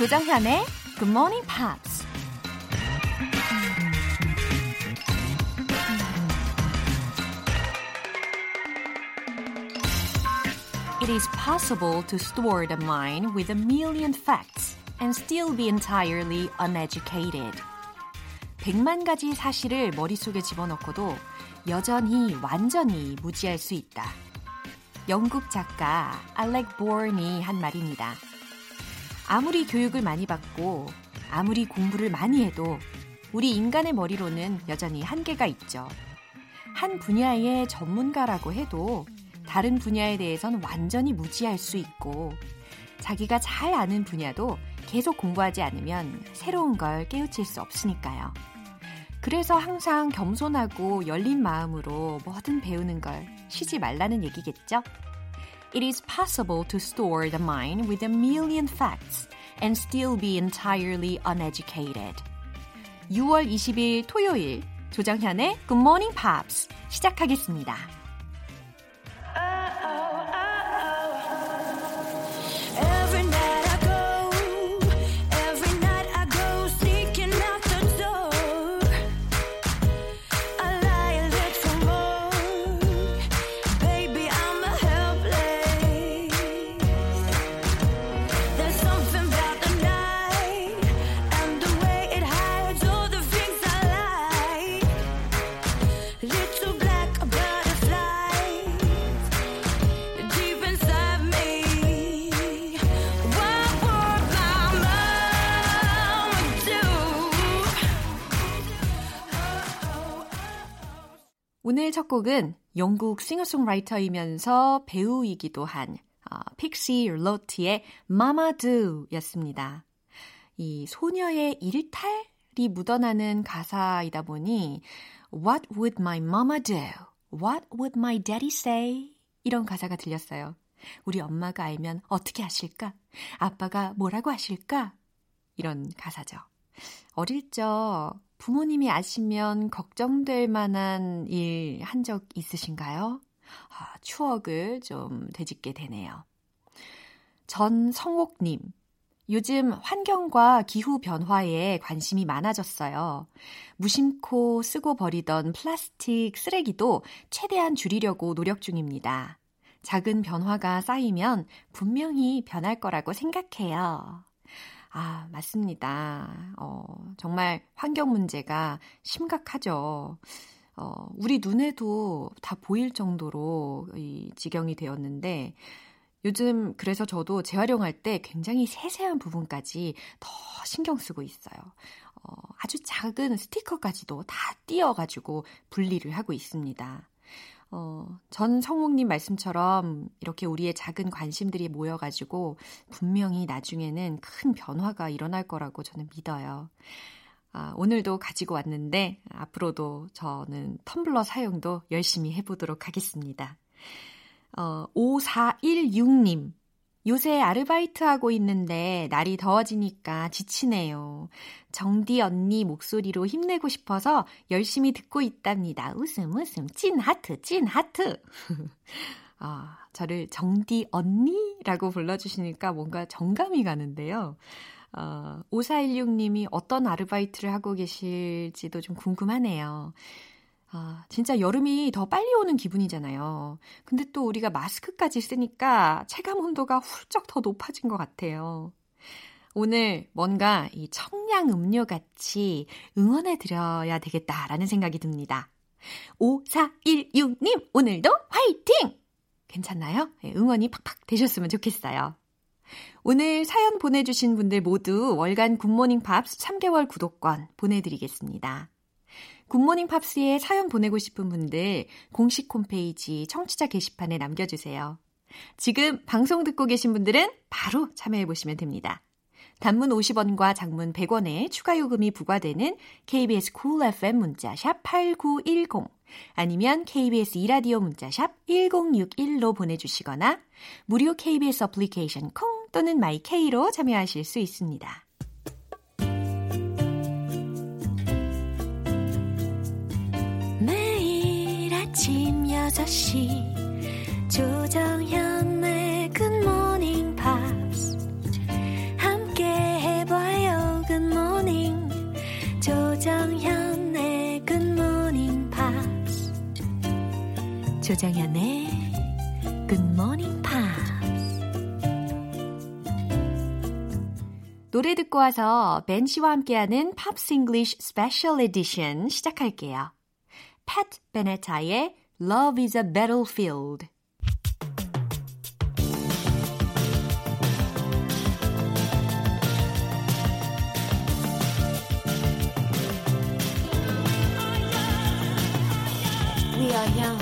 조정현의 Good Morning Pops. It is possible to store the mind with a million facts and still be entirely uneducated. 100만 가지 사실을 머릿속에 집어넣고도 여전히 완전히 무지할 수 있다. 영국 작가 알렉 보언이 한 말입니다. 아무리 교육을 많이 받고 아무리 공부를 많이 해도 우리 인간의 머리로는 여전히 한계가 있죠. 한 분야의 전문가라고 해도 다른 분야에 대해선 완전히 무지할 수 있고 자기가 잘 아는 분야도 계속 공부하지 않으면 새로운 걸 깨우칠 수 없으니까요. 그래서 항상 겸손하고 열린 마음으로 뭐든 배우는 걸 쉬지 말라는 얘기겠죠? It is possible to store the mind with a million facts and still be entirely uneducated. 6월 20일 토요일 조정현의 Good Morning Pops 시작하겠습니다. 오늘 첫 곡은 영국 싱어송라이터이면서 배우이기도 한 어, 픽시 로티의 Mama Do 였습니다. 이 소녀의 일탈이 묻어나는 가사이다 보니 What would my mama do? What would my daddy say? 이런 가사가 들렸어요. 우리 엄마가 알면 어떻게 하실까? 아빠가 뭐라고 하실까? 이런 가사죠. 어릴 적 부모님이 아시면 걱정될 만한 일 한 적 있으신가요? 아, 추억을 좀 되짚게 되네요. 전성옥님, 요즘 환경과 기후 변화에 관심이 많아졌어요. 무심코 쓰고 버리던 플라스틱 쓰레기도 최대한 줄이려고 노력 중입니다. 작은 변화가 쌓이면 분명히 변할 거라고 생각해요. 아, 맞습니다. 어, 정말 환경 문제가 심각하죠. 어, 우리 눈에도 다 보일 정도로 이 지경이 되었는데, 요즘 그래서 저도 재활용할 때 굉장히 세세한 부분까지 더 신경 쓰고 있어요. 어, 아주 작은 스티커까지도 다 띄어가지고 분리를 하고 있습니다. 어, 전 성욱님 말씀처럼 이렇게 우리의 작은 관심들이 모여가지고 분명히 나중에는 큰 변화가 일어날 거라고 저는 믿어요. 아, 오늘도 가지고 왔는데 앞으로도 저는 텀블러 사용도 열심히 해보도록 하겠습니다. 어, 5416님. 요새 아르바이트 하고 있는데 날이 더워지니까 지치네요. 정디 언니 목소리로 힘내고 싶어서 열심히 듣고 있답니다. 웃음 웃음 찐 하트 찐 하트. 아, 저를 정디 언니라고 불러주시니까 뭔가 정감이 가는데요. 어, 5416님이 어떤 아르바이트를 하고 계실지도 좀 궁금하네요. 아, 진짜 여름이 더 빨리 오는 기분이잖아요. 근데 또 우리가 마스크까지 쓰니까 체감 온도가 훌쩍 더 높아진 것 같아요. 오늘 뭔가 이 청량 음료 같이 응원해 드려야 되겠다라는 생각이 듭니다. 5416님, 오늘도 화이팅! 괜찮나요? 네, 응원이 팍팍 되셨으면 좋겠어요. 오늘 사연 보내주신 분들 모두 월간 굿모닝 팝스 3개월 구독권 보내드리겠습니다. 굿모닝 팝스에 사연 보내고 싶은 분들 공식 홈페이지 청취자 게시판에 남겨주세요. 지금 방송 듣고 계신 분들은 바로 참여해보시면 됩니다. 단문 50원과 장문 100원에 추가 요금이 부과되는 KBS Cool FM 문자 샵 8910 아니면 KBS 2라디오 문자 샵 1061로 보내주시거나 무료 KBS 어플리케이션 콩 또는 my K로 참여하실 수 있습니다. 시 조정현의 굿모닝 팝스 함께 해봐요 굿모닝 조정현의 굿모닝 팝스 조정현의 굿모닝 노래 듣고 와서 벤 씨와 함께하는 Pops English Special Edition 시작할게요. Pat Benatar의 Love is a Battlefield. We are young,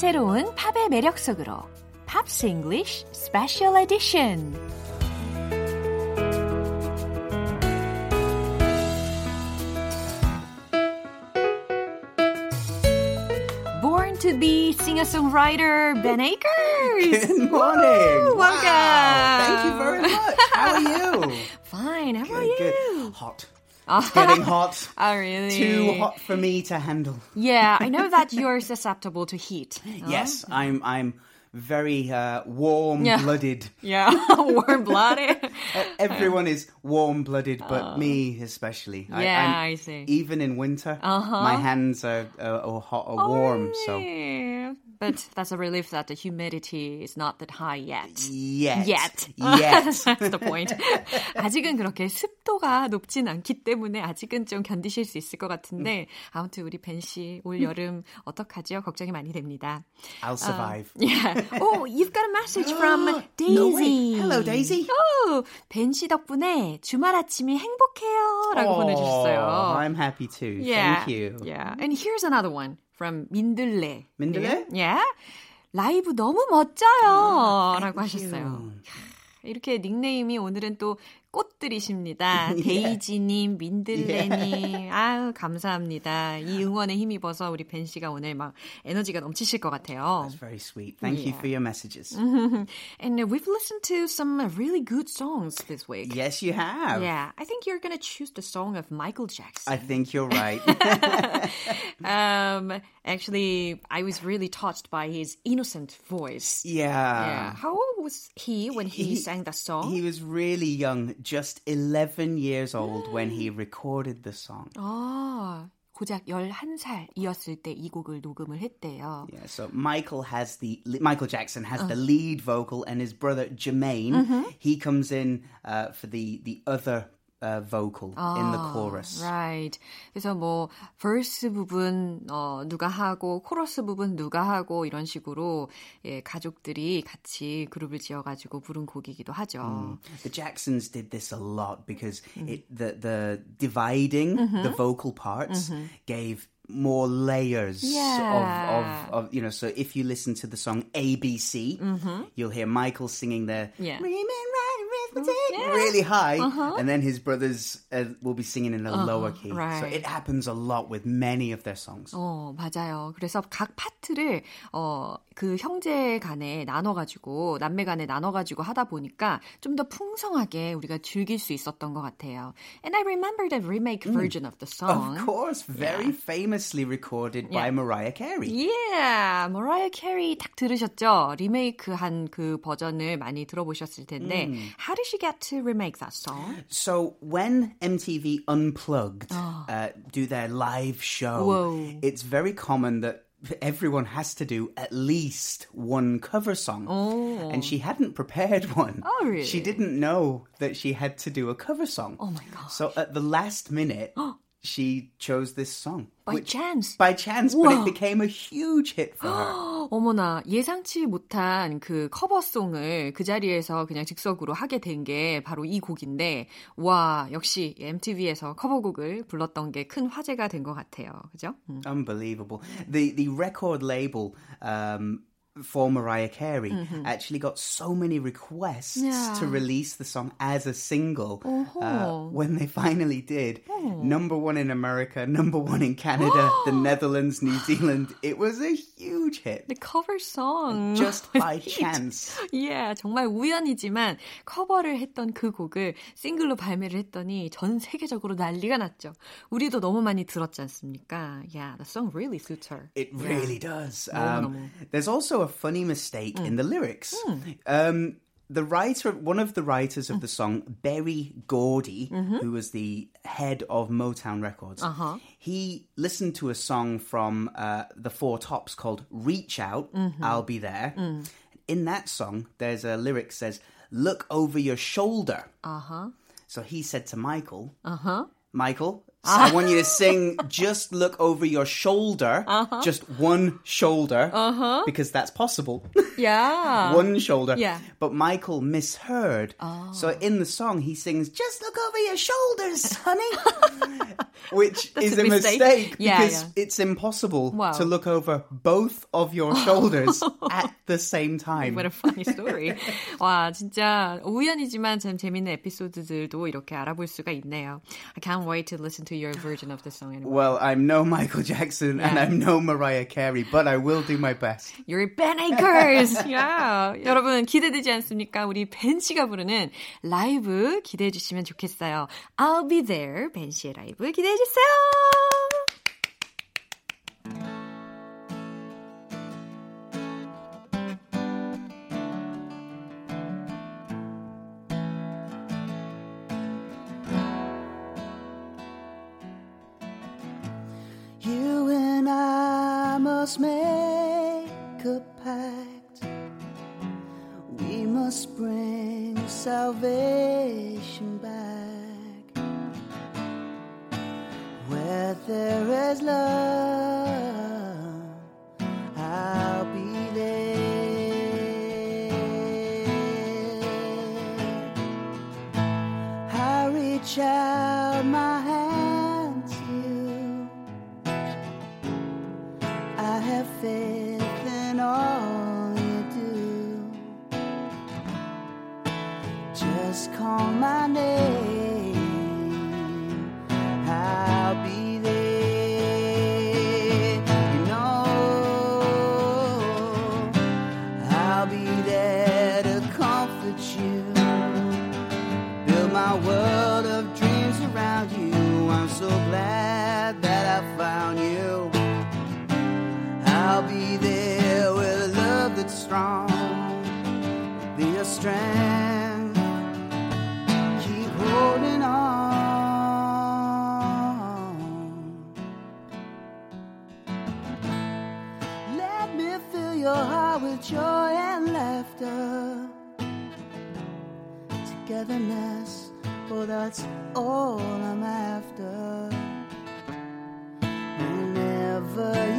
다채로운 팝의 매력 속으로 Pops English Special Edition. Born to be singer-songwriter Ben Akers. Good morning. Woo, welcome. Wow. Thank you very much. How are you? Fine. How are Good, good. you? Hot. It's getting hot. Oh, really? Too hot for me to handle. Yeah, I know that you're susceptible to heat. Yes, I'm. I'm very uh, warm-blooded. Yeah, warm-blooded. Everyone is warm-blooded, but me especially. I- Uh. Yeah, I'm- I see. Even in winter, my hands are, are, are hot or warm. So Yeah. But that's a relief that the humidity is not that high yet. yet, Yet. yet. That's the point. 아직은 그렇게 습도가 높진 않기 때문에 아직은 좀 견디실 수 있을 것 같은데 아무튼 우리 벤 씨 올 여름 어떡하지요? 걱정이 많이 됩니다. I'll survive. Yeah. Oh, you've got a message from No. Daisy. Hello, Daisy. Oh, 벤씨 덕분에 주말 아침이 행복해요라고 보내주셨어요. Oh, I'm happy too. Yeah. Thank you. Yeah. And here's another one from 민들레. 민들레? Yeah. 라이브 너무 멋져요. 라고 Thank 하셨어요. you. 이렇게 닉네임이 오늘은 또 꽃들이십니다. 데이지님, 민들레님. 아유, 감사합니다. 이 응원에 힘입어서 우리 벤 씨가 오늘 막 에너지가 넘치실 것 같아요. That's very sweet. Thank you Yeah. for your messages. And we've listened to some really good songs this week. Yes, you have. Yeah, I think you're gonna choose the song of Michael Jackson. I think you're right. Um, actually, I was really touched by his innocent voice. yeah. Yeah. How old was he when he, He- sang the song? He was really young, just 11 years old when he recorded the song. 아, 고작 11살이었을 때 이 곡을 녹음을 했대요. Yeah, so Michael has the Michael Jackson has the lead vocal, and his brother Jermaine he comes in uh, for the the other uh, vocal in the chorus. Right. 그래서 뭐 verse 부분 어 누가 하고 코러스 부분 누가 하고 이런 식으로 예, 가족들이 같이 그룹을 지어 가지고 부른 곡이기도 하죠. The Jacksons did this a lot because it the the dividing the vocal parts gave more layers Yeah. of, of, of you know so if you listen to the song ABC you'll hear Michael singing there Yeah. "Rhythm Arithmetic," really high and then his brothers uh, will be singing in a lower key so right. it happens a lot with many of their songs 어, 맞아요. 그래서 각 파트를 어, 그 형제 간에 나눠 가지고 남매 간에 나눠 가지고 하다 보니까 좀 더 풍성하게 우리가 즐길 수 있었던 것 같아요. And I remember the remake version of the song. of course very famously recorded by Yeah. Mariah Carey Yeah, Mariah Carey 딱 들으셨죠? 리메이크한 그 버전을 많이 들어보셨을 텐데, how did she get to remake that song? So when MTV Unplugged uh, do their live show, Whoa. it's very common that everyone has to do at least one cover song. And she hadn't prepared one. Oh, really? She didn't know that she had to do a cover song. Oh my god! So at the last minute, she chose this song. By chance. By chance, but Whoa. it became a huge hit for her. 어머나 예상치 못한 그 커버송을 그 자리에서 그냥 즉석으로 하게 된 게 바로 이 곡인데 와 역시 MTV에서 커버곡을 불렀던 게 큰 화제가 된 것 같아요. 그죠? 음. Unbelievable. The the record label um, for Mariah Carey actually got so many requests Yeah. to release the song as a single. Uh, Oh. when they finally did, number one in America, number one in Canada, the Netherlands, New Zealand. It was a huge hit. The cover song. Just by chance. 예, 정말 우연이지만 커버를 했던 그 곡을 싱글로 발매를 했더니 전 세계적으로 난리가 났죠. 우리도 너무 많이 들었지 않습니까? Yeah, the song really suits her. It really does. 너무, Um, 너무. there's also a funny mistake in the lyrics. Um, the writer, one of the writers of the song, Berry Gordy, who was the head of Motown Records, Uh-huh. he listened to a song from uh, the Four Tops called "Reach Out, I'll Be There." In that song, there's a lyric says, "Look over your shoulder." Uh-huh. So he said to Michael, Uh-huh. Michael, so I want you to sing just look over your shoulder, just one shoulder, because that's possible. Yeah. one shoulder. Yeah. But Michael misheard. So in the song, he sings, just look over your shoulders, honey. Which is a a mistake. mistake, Yeah, because yeah. it's impossible Wow. to look over both of your shoulders at the same time. What a funny story. 와, 진짜 우연이지만 참 재밌는 에피소드들도 이렇게 알아볼 수가 있네요. I can't wait to listen to your version of the song anymore. Well, I'm no Michael Jackson and Yeah. I'm no Mariah Carey, but I will do my best. You're Ben Akers. yeah. 여러분 기대되지 않습니까? 우리 벤 씨가 부르는 라이브 기대해 주시면 좋겠어요. I'll be there. 벤 씨의 라이브 기대해 주세요. There is love, that's all I'm after. Whenever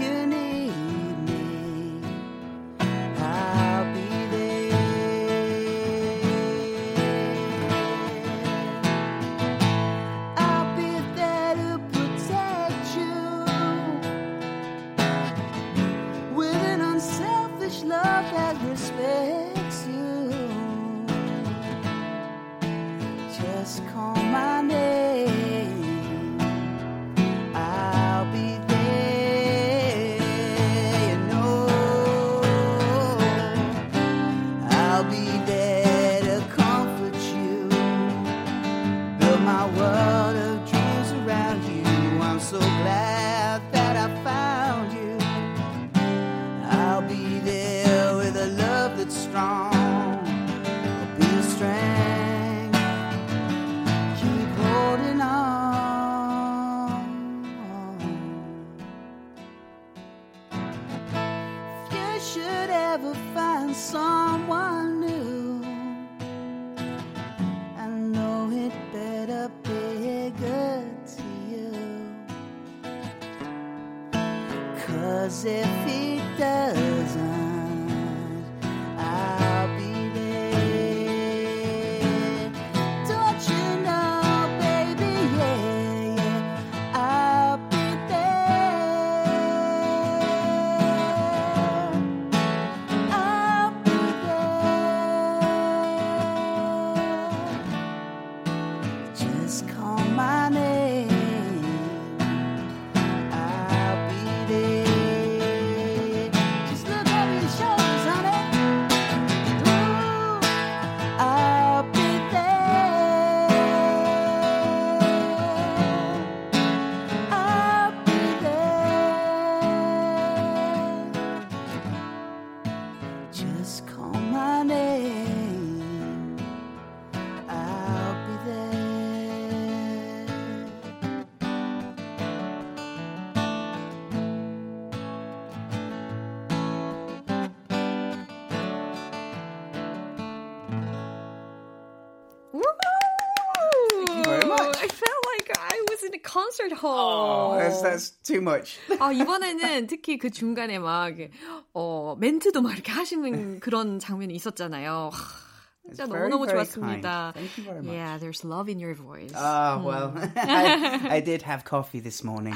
Cause if he concert Oh, hall. that's, that's too much. 아, 이번에는 특히 그 중간에 막, 어, 멘트도 막 이렇게 하시는 그런 장면이 있었잖아요. 하, 진짜 very, 너무너무 very 좋았습니다. kind. Thank you very much. Yeah, there's love in your voice. Ah, well, I, I did have coffee this morning,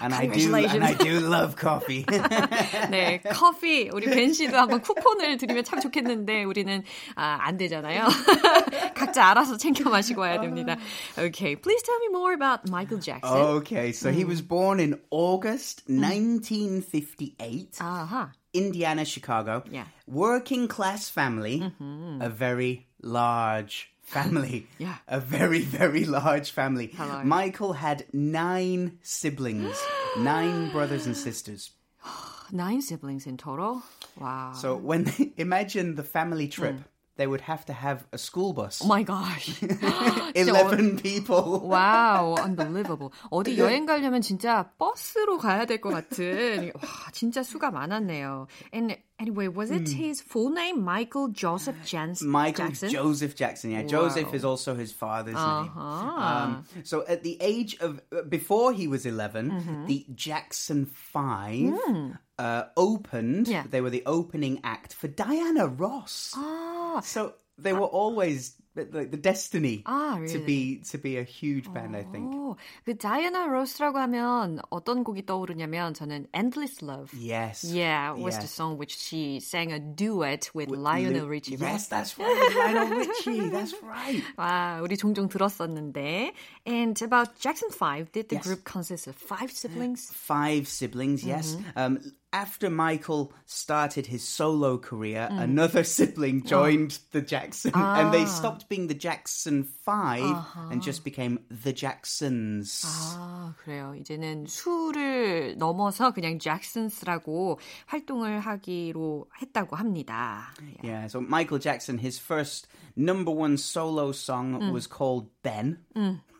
and I do, congratulations. and I do love coffee. 네, 커피. 우리 벤 씨도 한번 쿠폰을 드리면 참 좋겠는데 우리는 아, 안 되잖아요. 각자 알아서 챙겨 마시고 와야 됩니다. Okay, please tell me more about Michael Jackson. okay, so he was born in August 1958. 아하. Indiana, Chicago. Yeah. Working class family, mm-hmm. a very large family. Yeah. A very, very large family. Hello. Michael had nine siblings, nine brothers and sisters. Nine siblings in total. Wow. So when they imagine the family trip, mm they would have to have a school bus. oh my gosh. 진짜 11 people. 와우, unbelievable. 어디 여행 가려면 진짜 버스로 가야 될 것 같은. 와, 진짜 수가 많았네요. And anyway, was it his full name, Michael Joseph Jans- Michael Jackson? Joseph Jackson. Yeah, Joseph is also his father's name. Um, so at the age of uh, before he was 11, the Jackson 5 uh, opened. Yeah. They were the opening act for Diana Ross. 아, So they uh, were always like the destiny Ah, to really? be to be a huge band, I think. 오, 그 다이아나 로스라고 하면 어떤 곡이 떠오르냐면 저는 Endless Love. Yes. Yeah, it was the Yes. song which she sang a duet with Lionel Li- Richie. right? Yes, that's right. Lionel Richie. That's right. 와, 우리 종종 들었었는데. And about Jackson 5, did the Yes. group consist of five siblings? Five siblings, yes. Mm-hmm. Um, after Michael started his solo career, Mm. another sibling Oh. joined the Jackson, and Ah. they stopped being the Jackson 5 Uh-huh. and just became the Jacksons. 아, 그래요. 이제는 수를 넘어서 그냥 잭슨스라고 활동을 하기로 했다고 합니다. Yeah, so Michael Jackson, his first number one solo song Mm. was called Ben.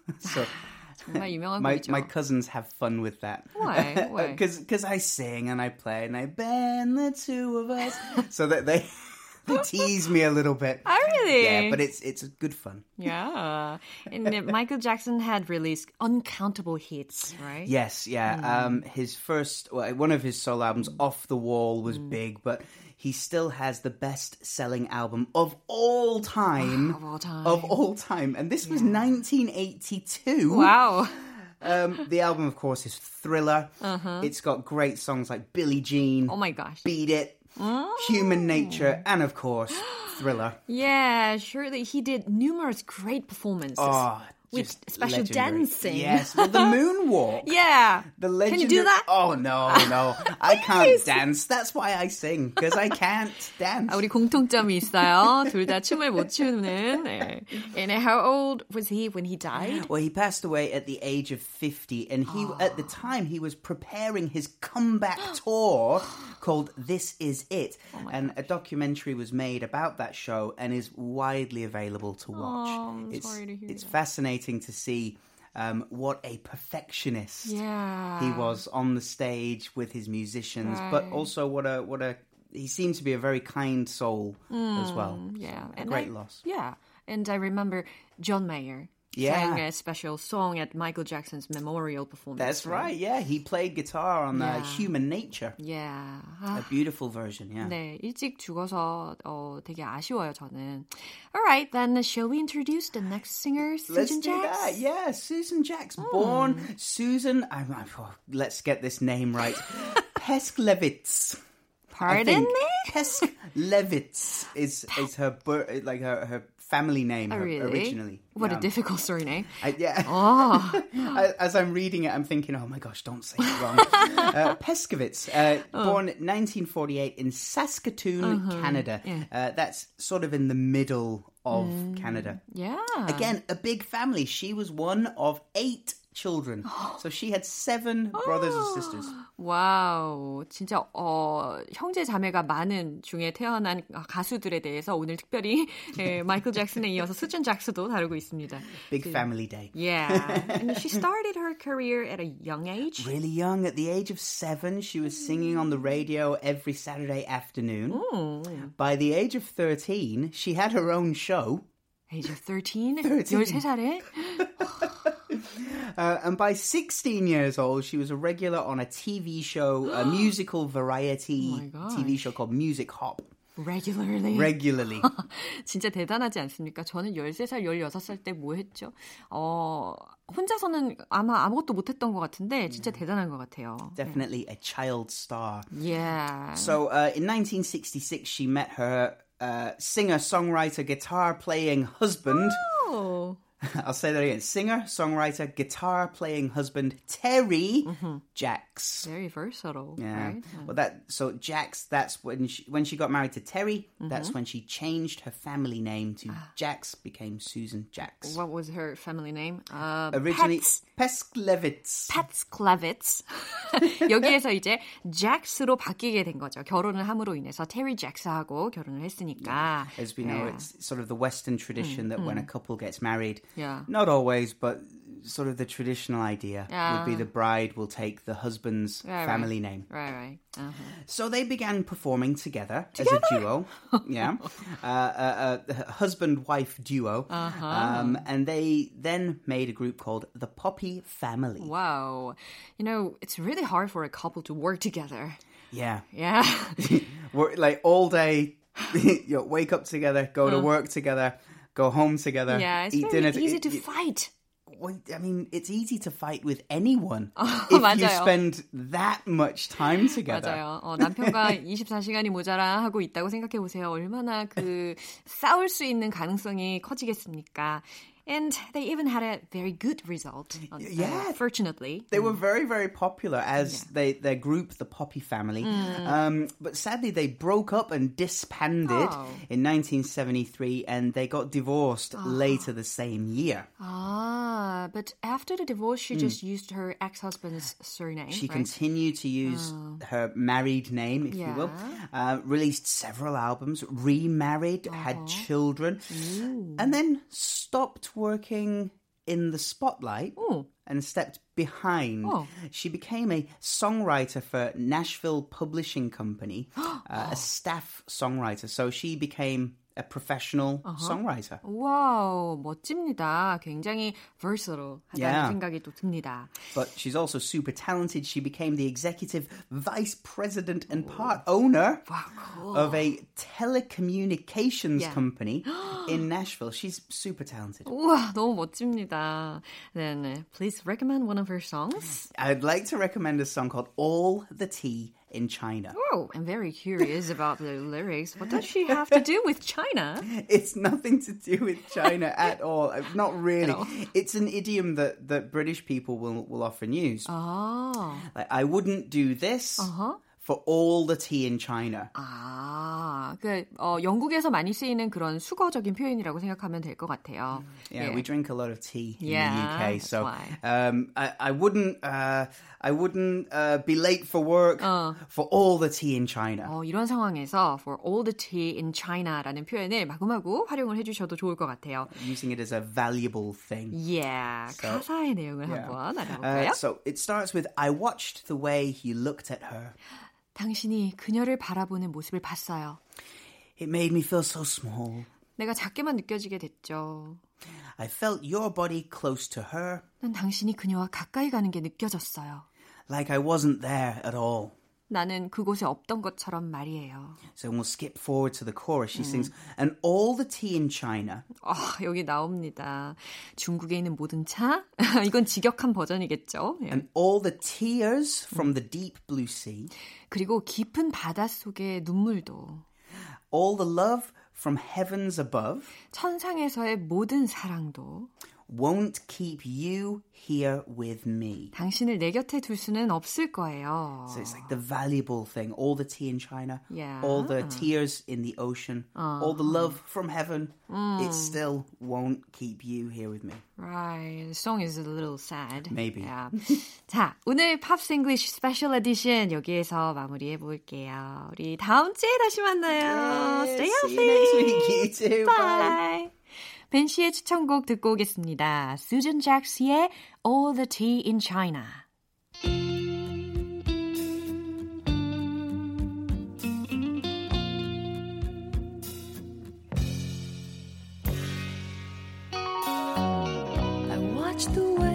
so 정말 유명한 my, 곡이죠. my cousins have fun with that. Why? Why? Because I sing and I play and I Ben the two of us. so that they they tease me a little bit. Oh, really? Yeah, but it's it's good fun. Yeah. And Michael Jackson had released uncountable hits, right? Yes, yeah. Um, his first, well, one of his solo albums, Off the Wall, was big, but he still has the best-selling album of all time. Of all time. Of all time, and this was 1982. Wow. Um, the album, of course, is Thriller. Uh-huh. It's got great songs like Billie Jean, Oh my gosh. Beat It, Human oh. Nature, and of course, Thriller. Yeah, surely he did numerous great performances. Oh, with just special legendary. dancing. Yes, well, the moonwalk. Yeah. The Can legendary... you do that? Oh no, no, I can't dance. That's why I sing because I can't dance. 아, 우리 공통점이 있어요. 둘 다 춤을 못 추는. 네. And how old was he when he died? Well, he passed away at the age of 50, and he at the time he was preparing his comeback tour called This Is It. and a documentary was made about that show and is widely available to watch. Oh, I'm it's sorry to hear it's that. fascinating to see um, what a perfectionist Yeah. he was on the stage with his musicians, but also what a what a he seemed to be a very kind soul as well. Yeah. A And great I- loss. Yeah. And I remember John Mayer Yeah. sang a special song at Michael Jackson's memorial performance. That's right. Yeah, he played guitar on uh, Yeah. Human Nature. Yeah. A 아, beautiful version, yeah. 네, 일찍 죽어서 어, 되게 아쉬워요, 저는. Alright, then shall we introduce the next singer, Let's Susan do Jacks? that. Yeah, Susan Jacks, born Susan. I'm, I'm- oh, let's get this name right. Pesklevitz. I Pardon think. me? Pesklevitz is is her bir- like her, her family name Oh, really? originally. What Yeah. a difficult surname. I, yeah. Oh, As I'm reading it, I'm thinking, oh my gosh, don't say it wrong. uh, Peskovitz, uh, Oh. born 1948 in Saskatoon, Uh-huh. Canada. Uh, that's sort of in the middle of Mm. Canada. yeah. Again, a big family. She was one of eight children. So she had seven brothers and sisters. 와우, 진짜 어, 형제 자매가 많은 중에 태어난 가수들에 대해서 오늘 특별히 예, 마이클 잭슨에 이어서 수준 잭스도 다루고 있습니다. Big family day. Yeah, and she started her career at a young age. Really young, at the age of seven, she was singing on the radio every Saturday afternoon. By the age of 13, she had her own show. Age of 13? 13. 13살에? Uh, and by 16 years old, she was a regular on a TV show, a musical variety Oh my gosh. TV show called Music Hop. Regularly. Regularly. 진짜 대단하지 않습니까? 저는 13살, 16살 때 뭐 했죠? 어, 혼자서는 아마 아무것도 못했던 것 같은데 진짜 대단한 것 같아요. Definitely a child star. Yeah. So uh, in 1966, she met her uh, singer, songwriter, guitar playing husband. Oh. I'll say that again. Singer, songwriter, guitar playing husband, Terry Jacks. Very versatile, Yeah. right? Well, that so Jax. That's when she when she got married to Terry. That's Mm-hmm. when she changed her family name to Ah. Jax. Became Susan Jax. What was her family name? Uh, Originally, Pets. Pesklevitz. 패츠클라비츠 여기에서 이제 잭스로 바뀌게 된 거죠. 결혼을 함으로 인해서 테리 잭스하고 결혼을 했으니까. As we know, Yeah. it's sort of the Western tradition that when a couple gets married, Mm, Yeah. not always, but sort of the traditional idea would be the bride will take the husband's Right, family right. name. Right, right. Uh-huh. So they began performing together, as a duo. yeah. Uh, uh, uh, husband wife duo. Uh-huh. Um, and they then made a group called the Poppy Family. Wow. You know, it's really hard for a couple to work together. Yeah. Yeah. Work, like all day, you know, wake up together, go to work together, go home together, Uh. yeah, it's eat very dinner. easy to y- fight. Well, I mean, it's easy to fight with anyone if you 맞아요. spend that much time together. 맞아요. 어, 남편과 24시간이 모자라 하고 있다고 생각해 보세요. 얼마나 그 싸울 수 있는 가능성이 커지겠습니까? And they even had a very good result. uh, Yeah. fortunately. They were very, very popular as they their group, the Poppy Family. Mm. Um, but sadly, they broke up and disbanded Oh. in 1973, and they got divorced later the same year. Ah, but after the divorce, she just used her ex-husband's surname. Hmm. She right? continued to use her married name, if you will. Uh, released several albums, remarried, had children, and then stopped working in the spotlight Oh. and stepped behind. Oh. She became a songwriter for Nashville Publishing Company, uh, a staff songwriter. So she became a professional songwriter. 와우, 멋집니다. 굉장히 versatile 하다는 Yeah. 생각이 또 듭니다. But she's also super talented. She became the executive vice president and part owner Wow, cool. of a telecommunications Yeah. company in Nashville. She's super talented. 우와, 너무 멋집니다. Then, please recommend one of her songs. I'd like to recommend a song called All the Tea in China. Oh, I'm very curious about the lyrics. What does she have to do with China? It's nothing to do with China at all. Uh, Not really. all. It's an idiom that, that British people will, will often use. 아, Like, I wouldn't do this Uh-huh. for all the tea in China. 아, 그 어, 영국에서 많이 쓰이는 그런 수거적인 표현이라고 생각하면 될 것 같아요. Yeah, we drink a lot of tea in Yeah, the UK, that's so why. um, I, I wouldn't, uh, I wouldn't uh, be late for work for all the tea in China. 어, 이런 상황에서 for all the tea in China라는 표현을 마구마구 활용을 해주셔도 좋을 것 같아요. Using it as a valuable thing. Yeah, So- 가사의 내용을 Yeah. 한번 Uh, 알아볼까요? so it starts with I watched the way he looked at her. 당신이 그녀를 바라보는 모습을 봤어요. It made me feel so small. 내가 작게만 느껴지게 됐죠. I felt your body close to her, 난 당신이 그녀와 가까이 가는 게 느껴졌어요. like I wasn't there at all. 나는 그곳에 없던 것처럼 말이에요. So we'll skip forward to the chorus. She sings, and all the tea in China 아, 여기 나옵니다. 중국에 있는 모든 차? 이건 직역한 버전이겠죠. 예. and all the tears from the deep blue sea, 그리고 깊은 바다 속의 눈물도 all the love from heavens above 천상에서의 모든 사랑도 won't keep you here with me. 당신을 내 곁에 둘 수는 없을 거예요. So it's like the valuable thing. All the tea in China, Yeah. all the tears in the ocean, all the love from heaven. It still won't keep you here with me. Right, the song is a little sad. Maybe. Yeah. 자, 오늘 팝스 잉글리쉬 스페셜 에디션 여기에서 마무리해 볼게요. 우리 다음 주에 다시 만나요. Stay See healthy. you next week. You too. Bye. Bye. 벤 씨의 추천곡 듣고 오겠습니다. 수전 잭스의 All the Tea in China. I watched the way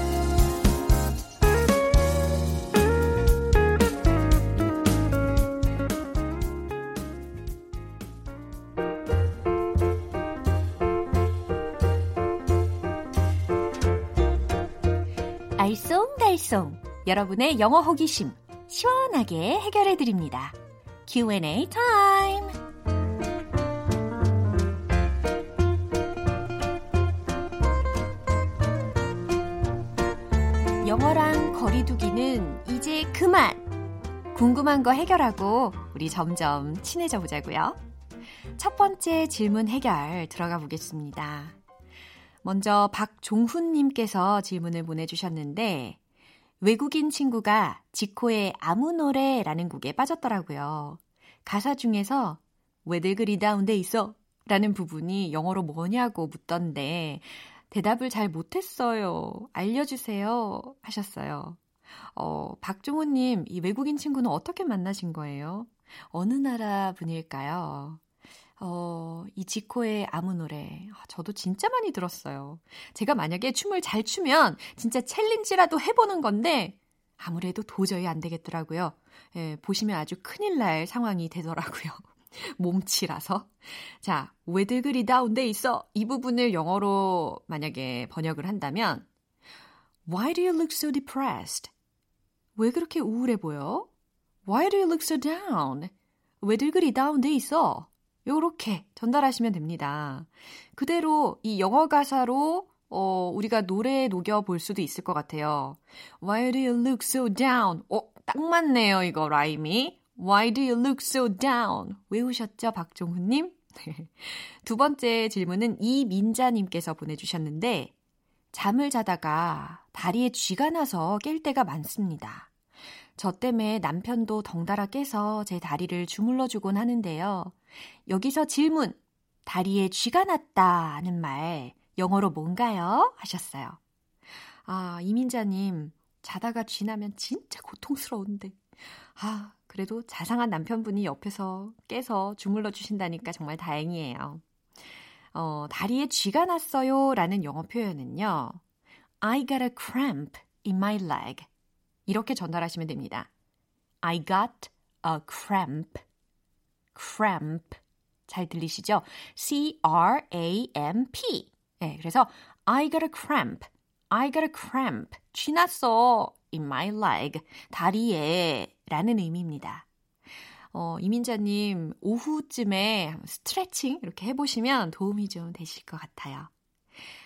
여러분의 영어 호기심 시원하게 해결해 드립니다. Q&A 타임. 영어랑 거리두기는 이제 그만. 궁금한 거 해결하고 우리 점점 친해져 보자고요. 첫 번째 질문 해결 들어가 보겠습니다. 먼저 박종훈님께서 질문을 보내주셨는데, 외국인 친구가 지코의 아무 노래라는 곡에 빠졌더라고요. 가사 중에서 왜들 그리 다운돼 있어? 라는 부분이 영어로 뭐냐고 묻던데, 대답을 잘 못했어요. 알려주세요. 하셨어요. 어, 박종훈님, 이 외국인 친구는 어떻게 만나신 거예요? 어느 나라 분일까요? 어, 이 지코의 아무 노래. 아, 저도 진짜 많이 들었어요. 제가 만약에 춤을 잘 추면 진짜 챌린지라도 해보는 건데, 아무래도 도저히 안 되겠더라고요. 예, 보시면 아주 큰일 날 상황이 되더라고요. 몸치라서. 자, 왜들 그리 다운돼 있어? 이 부분을 영어로 만약에 번역을 한다면, Why do you look so depressed? 왜 그렇게 우울해 보여? Why do you look so down? 왜들 그리 다운돼 있어? 요렇게 전달하시면 됩니다. 그대로 이 영어 가사로 어, 우리가 노래에 녹여 볼 수도 있을 것 같아요. Why do you look so down? 어, 딱 맞네요, 이거 라임이. Why do you look so down? 외우셨죠, 박종훈님? 두 번째 질문은 이민자님께서 보내주셨는데, 잠을 자다가 다리에 쥐가 나서 깰 때가 많습니다. 저 때문에 남편도 덩달아 깨서 제 다리를 주물러주곤 하는데요. 여기서 질문. 다리에 쥐가 났다는 말 영어로 뭔가요? 하셨어요. 아, 이민자님, 자다가 쥐 나면 진짜 고통스러운데. 아, 그래도 자상한 남편분이 옆에서 깨서 주물러 주신다니까 정말 다행이에요. 어, 다리에 쥐가 났어요 라는 영어 표현은요. I got a cramp in my leg. 이렇게 전달하시면 됩니다. I got a cramp. Cramp. 잘 들리시죠? C-R-A-M-P. 네, 그래서 I got a cramp. I got a cramp. 쥐났어. in my leg. 다리에. 라는 의미입니다. 어, 이민자님, 오후쯤에 스트레칭 이렇게 해보시면 도움이 좀 되실 것 같아요.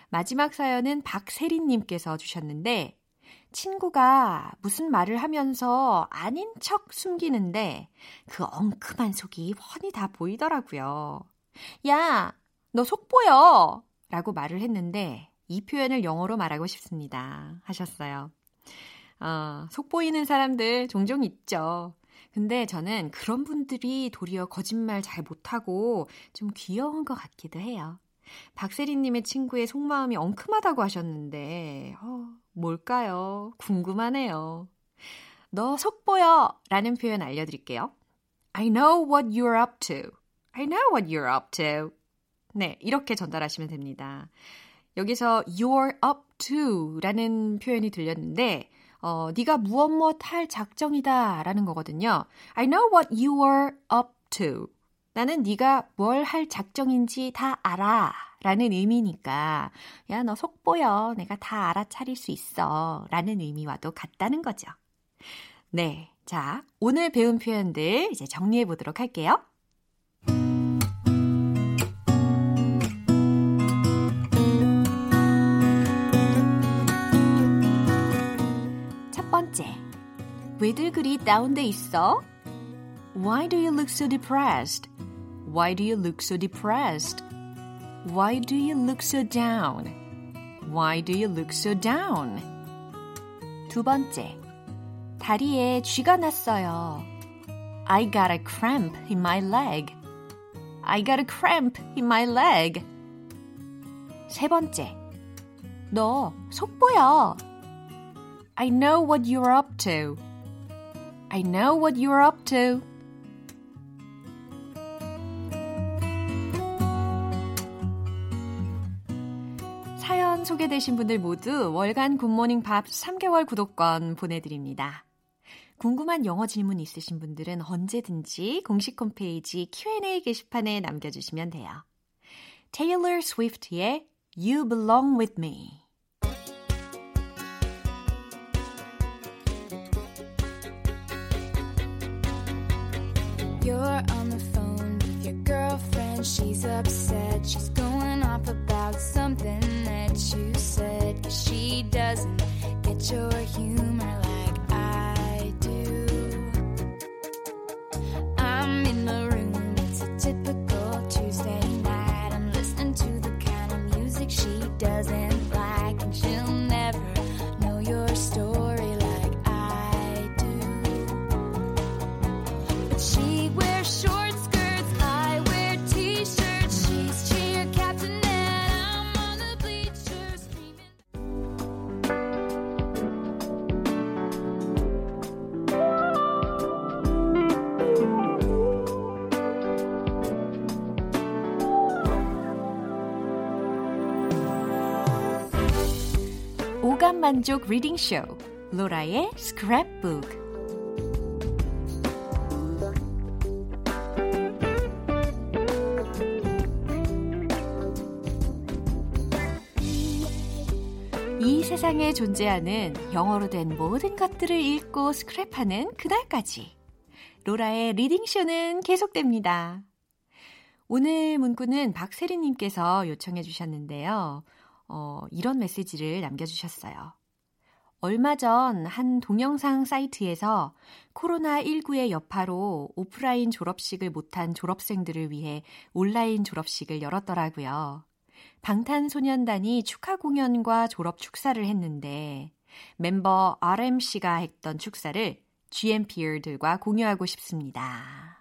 마지막 사연은 박세린님께서 주셨는데, 친구가 무슨 말을 하면서 아닌 척 숨기는데 그 엉큼한 속이 훤히 다 보이더라고요. 야, 너 속 보여! 라고 말을 했는데 이 표현을 영어로 말하고 싶습니다. 하셨어요. 어, 속 보이는 사람들 종종 있죠. 근데 저는 그런 분들이 도리어 거짓말 잘 못하고 좀 귀여운 것 같기도 해요. 박세리님의 친구의 속마음이 엉큼하다고 하셨는데, 어, 뭘까요? 궁금하네요. 너 속보여! 라는 표현 알려드릴게요. I know what you're up to. I know what you're up to. 네, 이렇게 전달하시면 됩니다. 여기서 you're up to 라는 표현이 들렸는데, 어, 네가 무엇 무엇 할 작정이다 라는 거거든요. I know what you are up to. 나는 네가 뭘 할 작정인지 다 알아. 라는 의미니까 야, 너 속 보여. 내가 다 알아차릴 수 있어. 라는 의미와도 같다는 거죠. 네. 자, 오늘 배운 표현들 이제 정리해 보도록 할게요. 첫 번째. 왜들 그리 다운돼 있어? Why do you look so depressed? Why do you look so depressed? Why do you look so down? Why do you look so down? 두 번째, 다리에 쥐가 났어요. I got a cramp in my leg. I got a cramp in my leg. 세 번째, 너 속보여. I know what you're up to. I know what you're up to. 소개되신 분들 모두 월간 굿모닝 밥 3개월 구독권 보내드립니다. 궁금한 영어 질문 있으신 분들은 언제든지 공식 홈페이지 Q&A 게시판에 남겨주시면 돼요. Taylor Swift의 You Belong With Me You're on the phone with your girlfriend. She's upset. She's going off about something that you said. 'Cause she doesn't get your humor 오감 만족 reading 쇼 로라의 스크랩북 이 세상에 존재하는 영어로 된 모든 것들을 읽고 스크랩하는 그날까지 로라의 reading 쇼는 계속됩니다. 오늘 문구는 박세리님께서 요청해 주셨는데요. 어, 이런 메시지를 남겨주셨어요. 얼마 전 한 동영상 사이트에서 코로나19의 여파로 오프라인 졸업식을 못한 졸업생들을 위해 온라인 졸업식을 열었더라고요. 방탄소년단이 축하 공연과 졸업 축사를 했는데 멤버 RMC가 했던 축사를 GMPR들과 공유하고 싶습니다.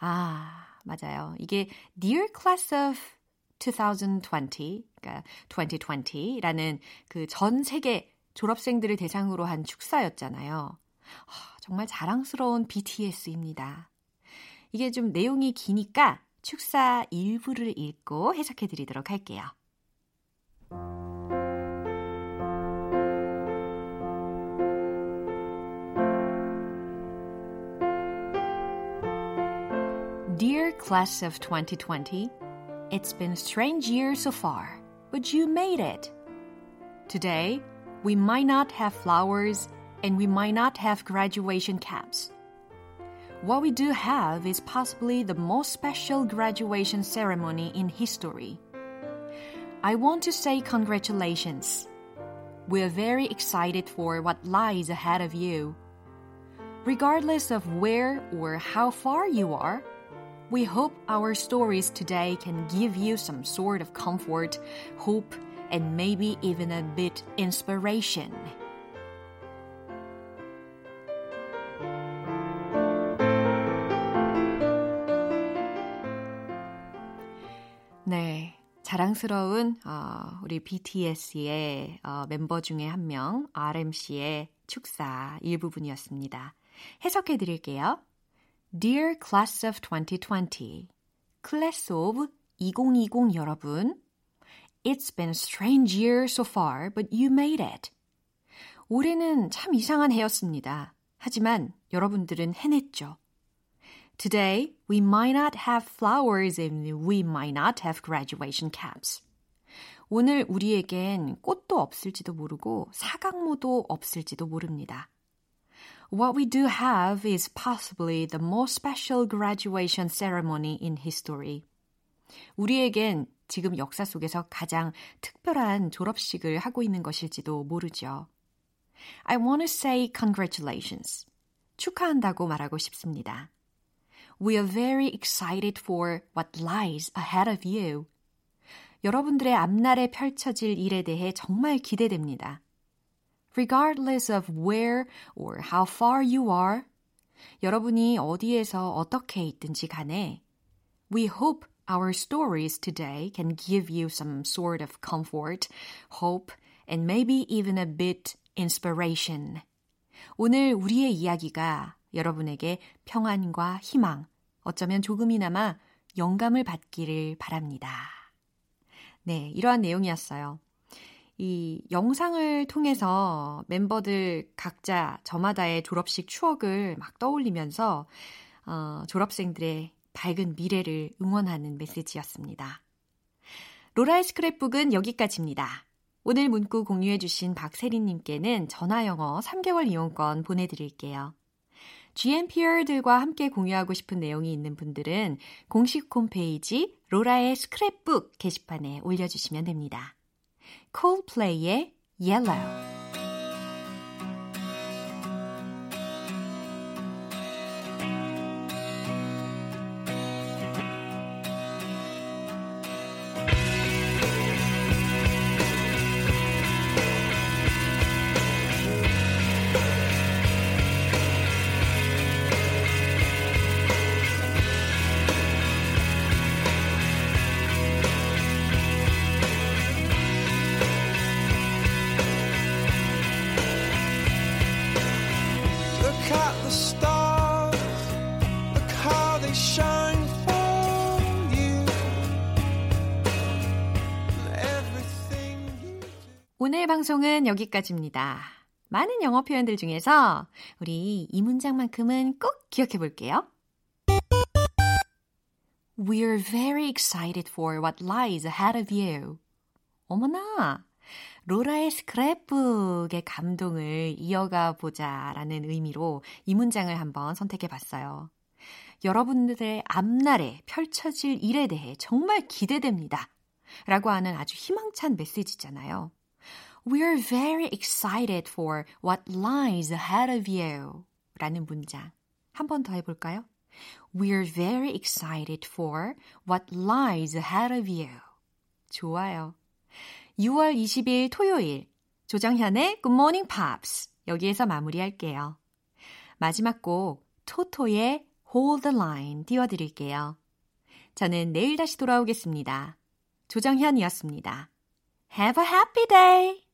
아, 맞아요. 이게 Dear Class of 2020, 그러니까 2020라는 그 전 세계 졸업생들을 대상으로 한 축사였잖아요. 아, 정말 자랑스러운 BTS입니다. 이게 좀 내용이 기니까 축사 일부를 읽고 해석해 드리도록 할게요. Dear class of 2020, it's been strange year so far, but you made it. Today, we might not have flowers and we might not have graduation caps. What we do have is possibly the most special graduation ceremony in history. I want to say congratulations. We are very excited for what lies ahead of you. Regardless of where or how far you are, we hope our stories today can give you some sort of comfort, hope, and maybe even a bit inspiration. 네. 자랑스러운 어, 우리 BTS의 어, 멤버 중에 한 명 RMC의 축사 일부분이었습니다. 해석해 드릴게요. Dear Class of 2020, Class of 2020 여러분, It's been a strange year so far, but you made it. 올해는 참 이상한 해였습니다. 하지만 여러분들은 해냈죠. Today, we might not have flowers and we might not have graduation caps. 오늘 우리에겐 꽃도 없을지도 모르고 사각모도 없을지도 모릅니다. What we do have is possibly the most special graduation ceremony in history. 우리에겐 지금 역사 속에서 가장 특별한 졸업식을 하고 있는 것일지도 모르죠. I want to say congratulations. 축하한다고 말하고 싶습니다. We are very excited for what lies ahead of you. 여러분들의 앞날에 펼쳐질 일에 대해 정말 기대됩니다. regardless of where or how far you are. 여러분이 어디에서 어떻게 있든지 간에 We hope our stories today can give you some sort of comfort, hope, and maybe even a bit inspiration. 오늘 우리의 이야기가 여러분에게 평안과 희망, 어쩌면 조금이나마 영감을 받기를 바랍니다. 네, 이러한 내용이었어요. 이 영상을 통해서 멤버들 각자 저마다의 졸업식 추억을 막 떠올리면서 어, 졸업생들의 밝은 미래를 응원하는 메시지였습니다. 로라의 스크랩북은 여기까지입니다. 오늘 문구 공유해주신 박세린님께는 전화영어 3개월 이용권 보내드릴게요. GMPR들과 함께 공유하고 싶은 내용이 있는 분들은 공식 홈페이지 로라의 스크랩북 게시판에 올려주시면 됩니다. Coldplay의 Yellow 방송은 여기까지입니다. 많은 영어 표현들 중에서 우리 이 문장만큼은 꼭 기억해 볼게요. We're very excited for what lies ahead of you. 어머나! 로라의 스크랩북의 감동을 이어가 보자 라는 의미로 이 문장을 한번 선택해 봤어요. 여러분들의 앞날에 펼쳐질 일에 대해 정말 기대됩니다. 라고 하는 아주 희망찬 메시지잖아요. We're very excited for what lies ahead of you. 라는 문장. 한 번 더 해볼까요? We're very excited for what lies ahead of you. 좋아요. 6월 20일 토요일 조정현의 Good Morning Pops 여기에서 마무리할게요. 마지막 곡 토토의 Hold the Line 띄워드릴게요. 저는 내일 다시 돌아오겠습니다. 조정현이었습니다. Have a happy day!